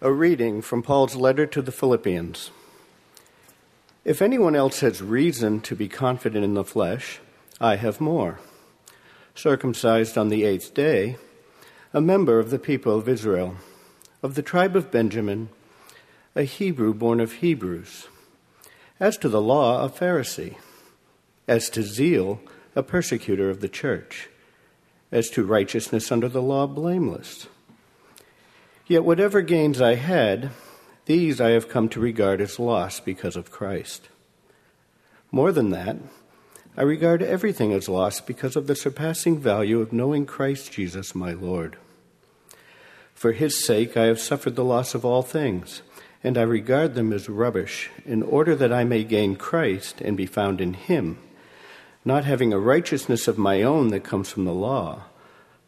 A reading from Paul's letter to the Philippians. If anyone else has reason to be confident in the flesh, I have more. Circumcised on the eighth day, a member of the people of Israel, of the tribe of Benjamin, a Hebrew born of Hebrews. As to the law, a Pharisee. As to zeal, a persecutor of the church. As to righteousness under the law, blameless. Yet whatever gains I had, these I have come to regard as loss because of Christ. More than that, I regard everything as loss because of the surpassing value of knowing Christ Jesus my Lord. For his sake I have suffered the loss of all things, and I regard them as rubbish, in order that I may gain Christ and be found in him, not having a righteousness of my own that comes from the law,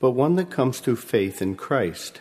but one that comes through faith in Christ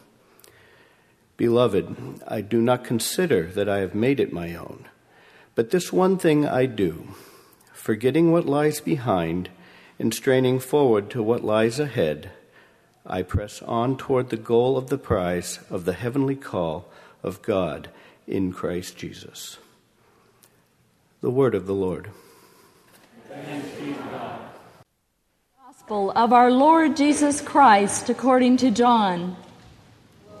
Beloved, I do not consider that I have made it my own, but this one thing I do, forgetting what lies behind and straining forward to what lies ahead, I press on toward the goal of the prize of the heavenly call of God in Christ Jesus. The word of the Lord. Gospel of our Lord Jesus Christ according to John.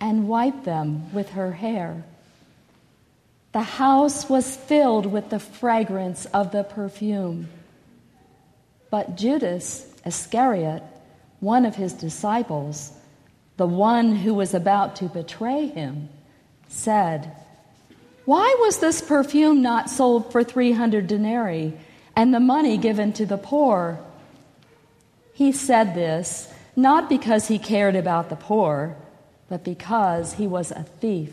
and wiped them with her hair. The house was filled with the fragrance of the perfume. But Judas Iscariot, one of his disciples, the one who was about to betray him, said, Why was this perfume not sold for 300 denarii and the money given to the poor? He said this not because he cared about the poor, but because he was a thief.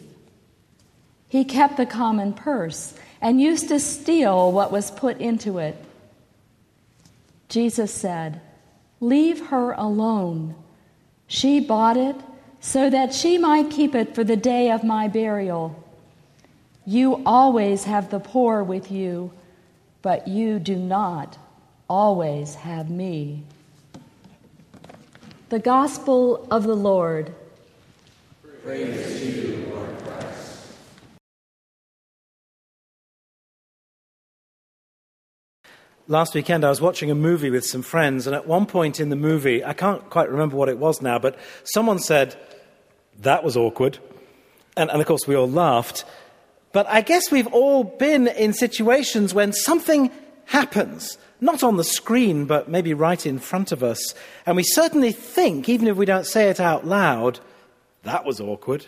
He kept the common purse and used to steal what was put into it. Jesus said, Leave her alone. She bought it so that she might keep it for the day of my burial. You always have the poor with you, but you do not always have me. The Gospel of the Lord. Praise to you, Lord. Christ. Last weekend, I was watching a movie with some friends, and at one point in the movie, I can't quite remember what it was now, but someone said, That was awkward. And, and of course, we all laughed. But I guess we've all been in situations when something happens, not on the screen, but maybe right in front of us. And we certainly think, even if we don't say it out loud, that was awkward.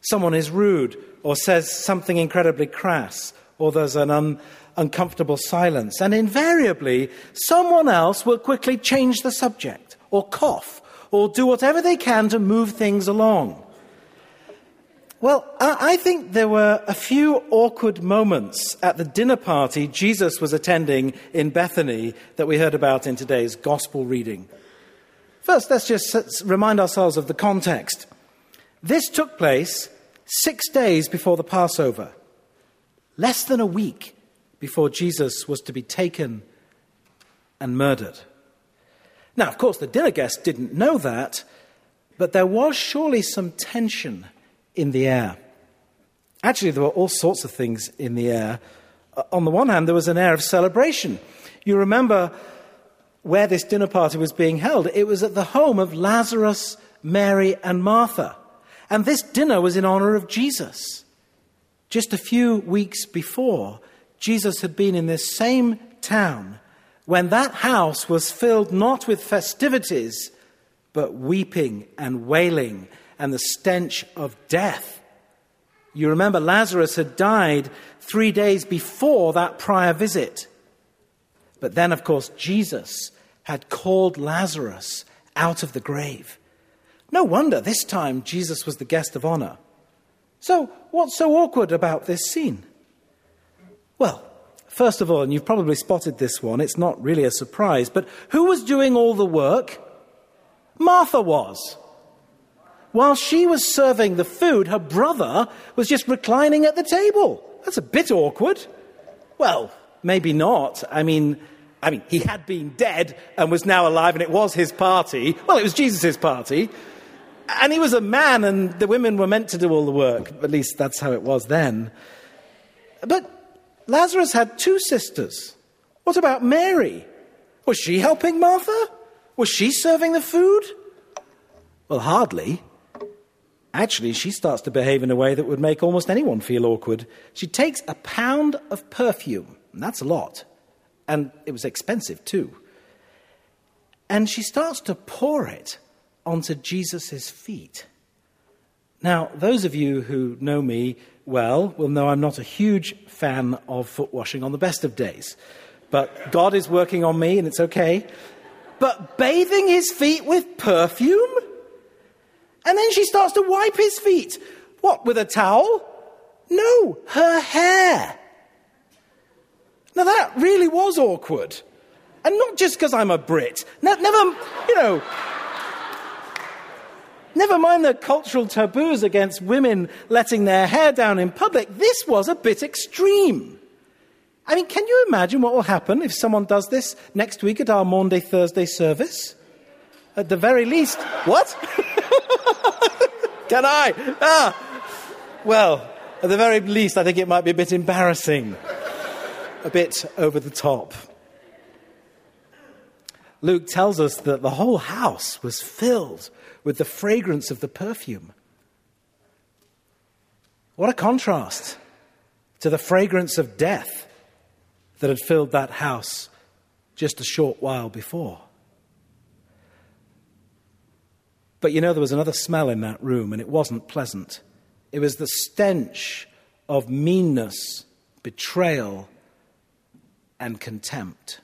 Someone is rude or says something incredibly crass, or there's an un- uncomfortable silence. And invariably, someone else will quickly change the subject, or cough, or do whatever they can to move things along. Well, I think there were a few awkward moments at the dinner party Jesus was attending in Bethany that we heard about in today's gospel reading. First, let's just remind ourselves of the context. This took place six days before the Passover, less than a week before Jesus was to be taken and murdered. Now, of course, the dinner guests didn't know that, but there was surely some tension in the air. Actually, there were all sorts of things in the air. On the one hand, there was an air of celebration. You remember where this dinner party was being held. It was at the home of Lazarus, Mary, and Martha. And this dinner was in honor of Jesus. Just a few weeks before, Jesus had been in this same town when that house was filled not with festivities, but weeping and wailing and the stench of death. You remember Lazarus had died three days before that prior visit. But then, of course, Jesus had called Lazarus out of the grave. No wonder this time Jesus was the guest of honor. So, what's so awkward about this scene? Well, first of all, and you've probably spotted this one, it's not really a surprise, but who was doing all the work? Martha was. While she was serving the food, her brother was just reclining at the table. That's a bit awkward. Well, maybe not. I mean, I mean, he had been dead and was now alive, and it was his party. Well, it was Jesus' party. And he was a man, and the women were meant to do all the work. At least that's how it was then. But Lazarus had two sisters. What about Mary? Was she helping Martha? Was she serving the food? Well, hardly. Actually, she starts to behave in a way that would make almost anyone feel awkward. She takes a pound of perfume, and that's a lot and it was expensive too. And she starts to pour it onto Jesus' feet. Now, those of you who know me well will know I'm not a huge fan of foot washing on the best of days. But God is working on me and it's okay. But bathing his feet with perfume? And then she starts to wipe his feet. What, with a towel? No, her hair. Now that really was awkward. And not just because I'm a Brit. never, you know, never mind the cultural taboos against women letting their hair down in public. This was a bit extreme. I mean, can you imagine what will happen if someone does this next week at our Maundy Thursday service? At the very least, what? can I? Ah, well, at the very least, I think it might be a bit embarrassing a bit over the top. Luke tells us that the whole house was filled with the fragrance of the perfume. What a contrast to the fragrance of death that had filled that house just a short while before. But you know, there was another smell in that room, and it wasn't pleasant. It was the stench of meanness, betrayal, and contempt.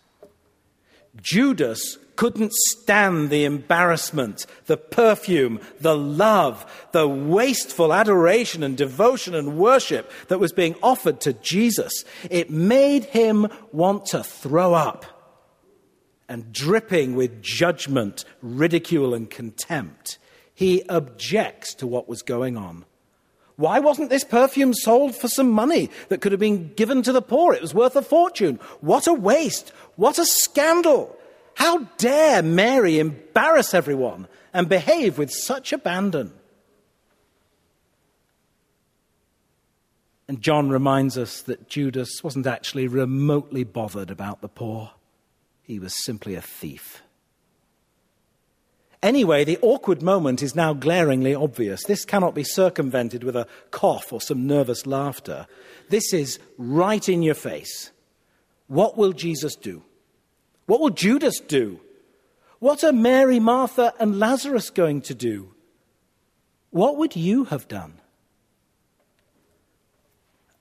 Judas couldn't stand the embarrassment, the perfume, the love, the wasteful adoration and devotion and worship that was being offered to Jesus. It made him want to throw up and dripping with judgment, ridicule, and contempt. He objects to what was going on. Why wasn't this perfume sold for some money that could have been given to the poor? It was worth a fortune. What a waste. What a scandal. How dare Mary embarrass everyone and behave with such abandon? And John reminds us that Judas wasn't actually remotely bothered about the poor, he was simply a thief. Anyway, the awkward moment is now glaringly obvious. This cannot be circumvented with a cough or some nervous laughter. This is right in your face. What will Jesus do? What will Judas do? What are Mary, Martha, and Lazarus going to do? What would you have done?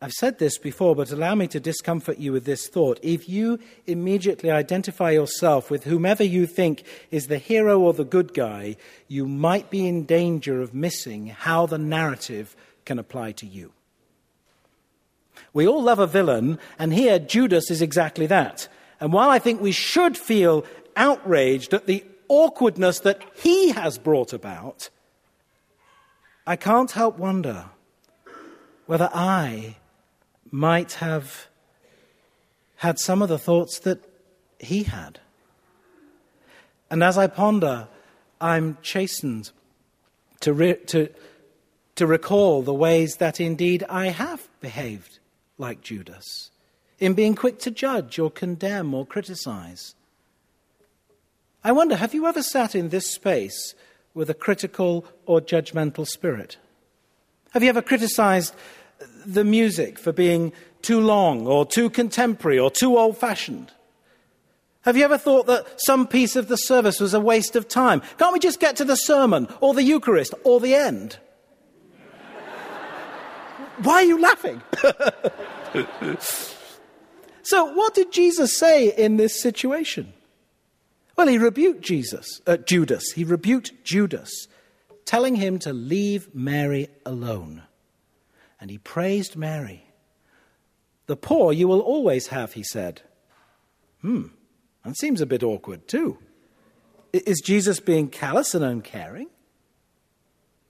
I've said this before, but allow me to discomfort you with this thought. If you immediately identify yourself with whomever you think is the hero or the good guy, you might be in danger of missing how the narrative can apply to you. We all love a villain, and here Judas is exactly that. And while I think we should feel outraged at the awkwardness that he has brought about, I can't help wonder whether I might have had some of the thoughts that he had. And as I ponder, I'm chastened to, re- to, to recall the ways that indeed I have behaved like Judas, in being quick to judge or condemn or criticize. I wonder have you ever sat in this space with a critical or judgmental spirit? Have you ever criticized the music for being too long or too contemporary or too old fashioned? Have you ever thought that some piece of the service was a waste of time? Can't we just get to the sermon or the Eucharist or the end? Why are you laughing? so, what did Jesus say in this situation? Well, he rebuked Jesus, uh, Judas. He rebuked Judas, telling him to leave Mary alone. And he praised Mary. The poor you will always have, he said. Hmm, that seems a bit awkward, too. Is Jesus being callous and uncaring?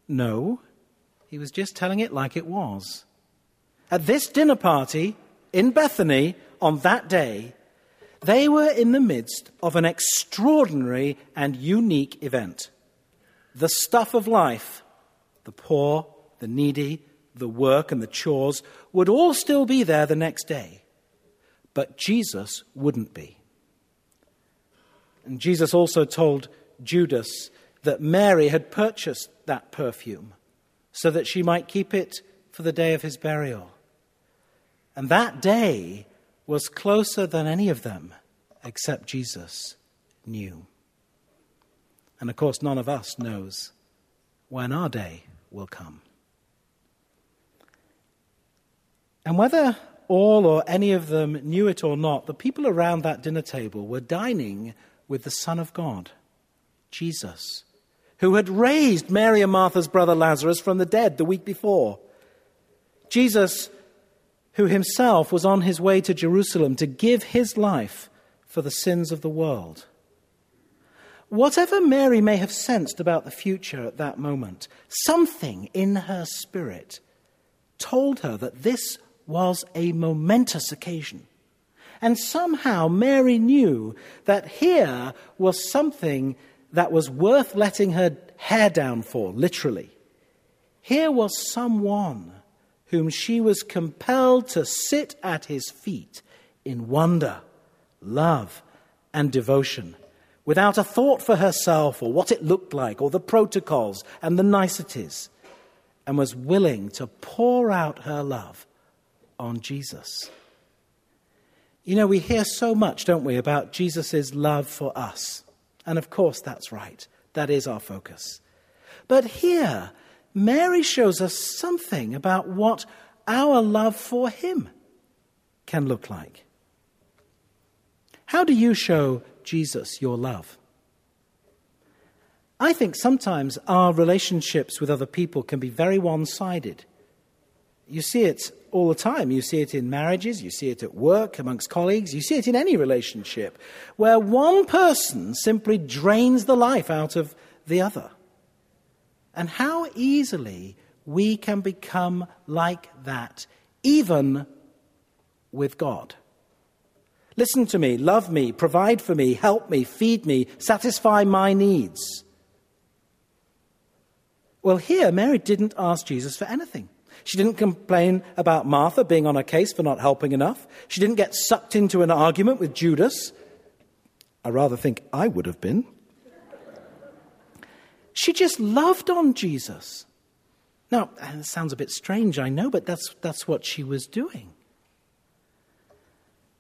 No, he was just telling it like it was. At this dinner party in Bethany on that day, they were in the midst of an extraordinary and unique event. The stuff of life, the poor, the needy, the work, and the chores would all still be there the next day. But Jesus wouldn't be. And Jesus also told Judas that Mary had purchased that perfume so that she might keep it for the day of his burial. And that day was closer than any of them, except Jesus, knew. And of course, none of us knows when our day will come. And whether all or any of them knew it or not, the people around that dinner table were dining with the Son of God, Jesus, who had raised Mary and Martha's brother Lazarus from the dead the week before. Jesus, who himself was on his way to Jerusalem to give his life for the sins of the world. Whatever Mary may have sensed about the future at that moment, something in her spirit told her that this was a momentous occasion. And somehow Mary knew that here was something that was worth letting her hair down for, literally. Here was someone whom she was compelled to sit at his feet in wonder, love, and devotion, without a thought for herself or what it looked like or the protocols and the niceties, and was willing to pour out her love on Jesus. You know, we hear so much, don't we, about Jesus' love for us. And of course, that's right. That is our focus. But here, Mary shows us something about what our love for him can look like. How do you show Jesus your love? I think sometimes our relationships with other people can be very one sided. You see it all the time. You see it in marriages, you see it at work, amongst colleagues, you see it in any relationship where one person simply drains the life out of the other. And how easily we can become like that, even with God. Listen to me, love me, provide for me, help me, feed me, satisfy my needs. Well, here, Mary didn't ask Jesus for anything. She didn't complain about Martha being on her case for not helping enough. She didn't get sucked into an argument with Judas. I rather think I would have been. She just loved on Jesus. Now, it sounds a bit strange, I know, but that's, that's what she was doing.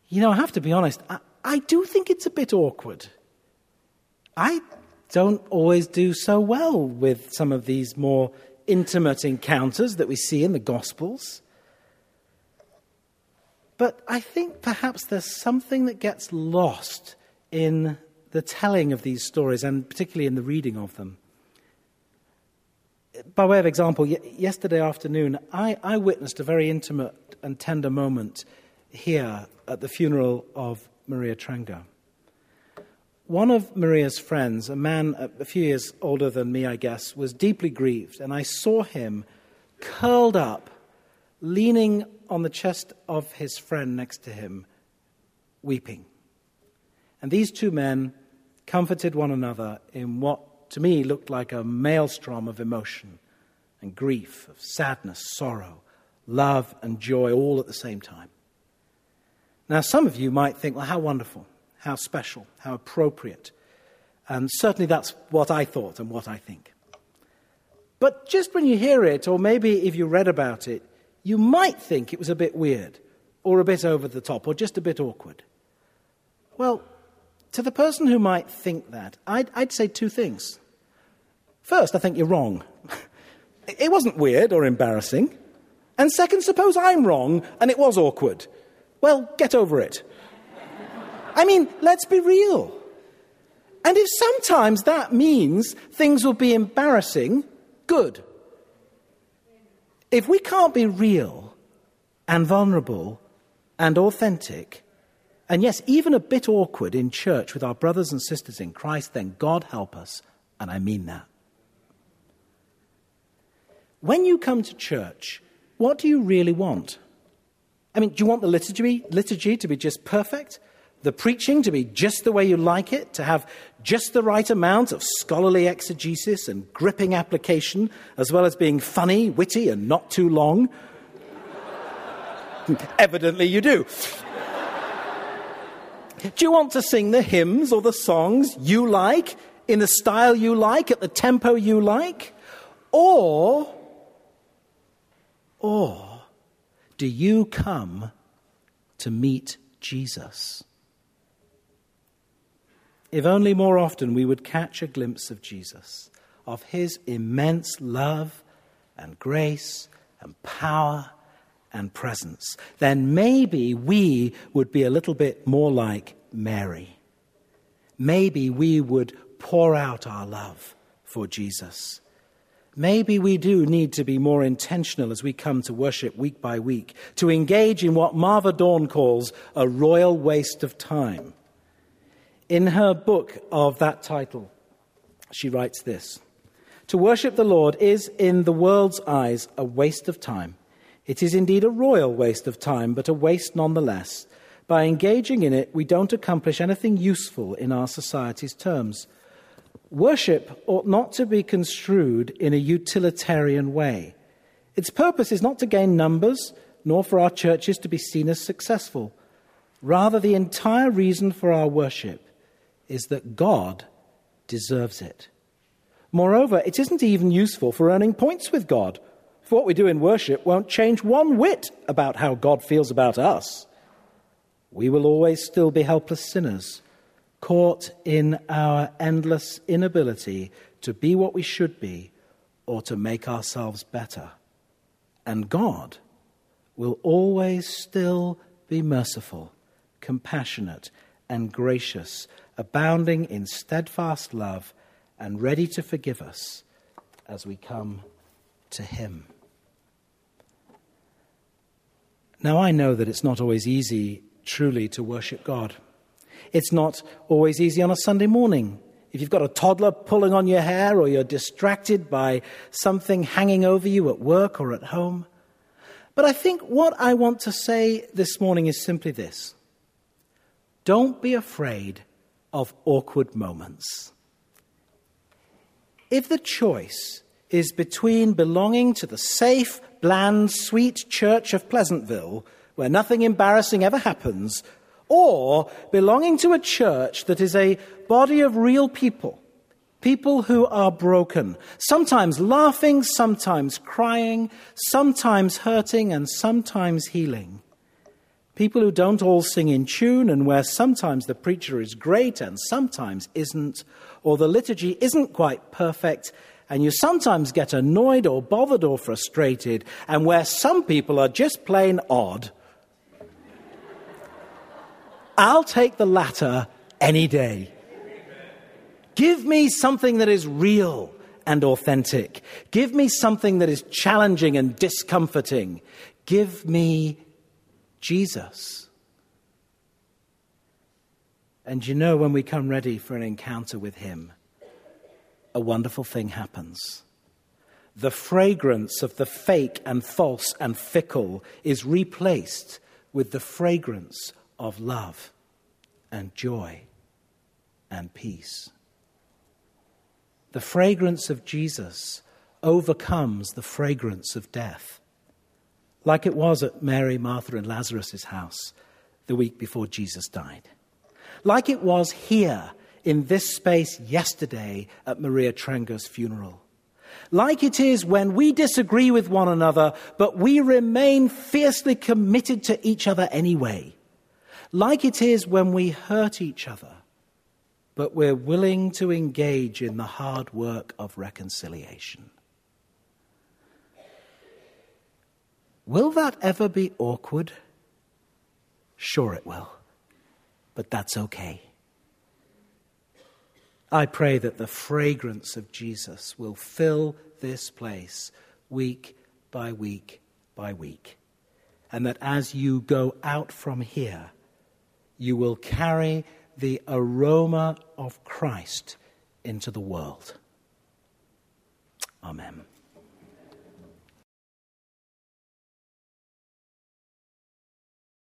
You know, I have to be honest, I, I do think it's a bit awkward. I don't always do so well with some of these more intimate encounters that we see in the Gospels. But I think perhaps there's something that gets lost in the telling of these stories, and particularly in the reading of them. By way of example, yesterday afternoon, I, I witnessed a very intimate and tender moment here at the funeral of Maria Trenger. One of Maria's friends, a man a few years older than me, I guess, was deeply grieved, and I saw him curled up, leaning on the chest of his friend next to him, weeping. And these two men comforted one another in what to me looked like a maelstrom of emotion and grief, of sadness, sorrow, love, and joy all at the same time. Now, some of you might think, well, how wonderful how special, how appropriate. And certainly that's what I thought and what I think. But just when you hear it, or maybe if you read about it, you might think it was a bit weird. or a bit over the top, or just a bit awkward? Well, to the person who might think that, I'd, I'd say two things. First, I think you're wrong. it wasn't weird or embarrassing. And second, suppose I'm wrong and it was awkward. Well, get over it. I mean, let's be real. And if sometimes that means things will be embarrassing, good. If we can't be real and vulnerable and authentic, and yes, even a bit awkward in church with our brothers and sisters in Christ, then God help us, and I mean that. When you come to church, what do you really want? I mean, do you want the liturgy, liturgy to be just perfect? The preaching to be just the way you like it? To have just the right amount of scholarly exegesis and gripping application, as well as being funny, witty, and not too long? Evidently, you do. Do you want to sing the hymns or the songs you like, in the style you like, at the tempo you like? Or, or do you come to meet Jesus? If only more often we would catch a glimpse of Jesus, of his immense love and grace and power and presence, then maybe we would be a little bit more like Mary. Maybe we would pour out our love for Jesus. Maybe we do need to be more intentional as we come to worship week by week, to engage in what Marva Dawn calls a royal waste of time. In her book of that title, she writes this To worship the Lord is, in the world's eyes, a waste of time. It is indeed a royal waste of time, but a waste nonetheless. By engaging in it, we don't accomplish anything useful in our society's terms. Worship ought not to be construed in a utilitarian way. Its purpose is not to gain numbers, nor for our churches to be seen as successful. Rather, the entire reason for our worship is that God deserves it. Moreover, it isn't even useful for earning points with God for what we do in worship won't change one whit about how God feels about us. We will always still be helpless sinners, caught in our endless inability to be what we should be or to make ourselves better. And God will always still be merciful, compassionate, and gracious, abounding in steadfast love and ready to forgive us as we come to Him. Now, I know that it's not always easy truly to worship God. It's not always easy on a Sunday morning. If you've got a toddler pulling on your hair or you're distracted by something hanging over you at work or at home. But I think what I want to say this morning is simply this don't be afraid of awkward moments. If the choice is between belonging to the safe, bland, sweet church of Pleasantville, where nothing embarrassing ever happens, or belonging to a church that is a body of real people, people who are broken, sometimes laughing, sometimes crying, sometimes hurting, and sometimes healing. People who don't all sing in tune, and where sometimes the preacher is great and sometimes isn't, or the liturgy isn't quite perfect, and you sometimes get annoyed or bothered or frustrated, and where some people are just plain odd, I'll take the latter any day. Give me something that is real and authentic. Give me something that is challenging and discomforting. Give me Jesus. And you know, when we come ready for an encounter with Him, a wonderful thing happens. The fragrance of the fake and false and fickle is replaced with the fragrance of love and joy and peace. The fragrance of Jesus overcomes the fragrance of death, like it was at Mary, Martha, and Lazarus' house the week before Jesus died, like it was here in this space yesterday at Maria Trengo's funeral. like it is when we disagree with one another, but we remain fiercely committed to each other anyway, like it is when we hurt each other, but we're willing to engage in the hard work of reconciliation. Will that ever be awkward? Sure, it will. But that's okay. I pray that the fragrance of Jesus will fill this place week by week by week. And that as you go out from here, you will carry the aroma of Christ into the world. Amen.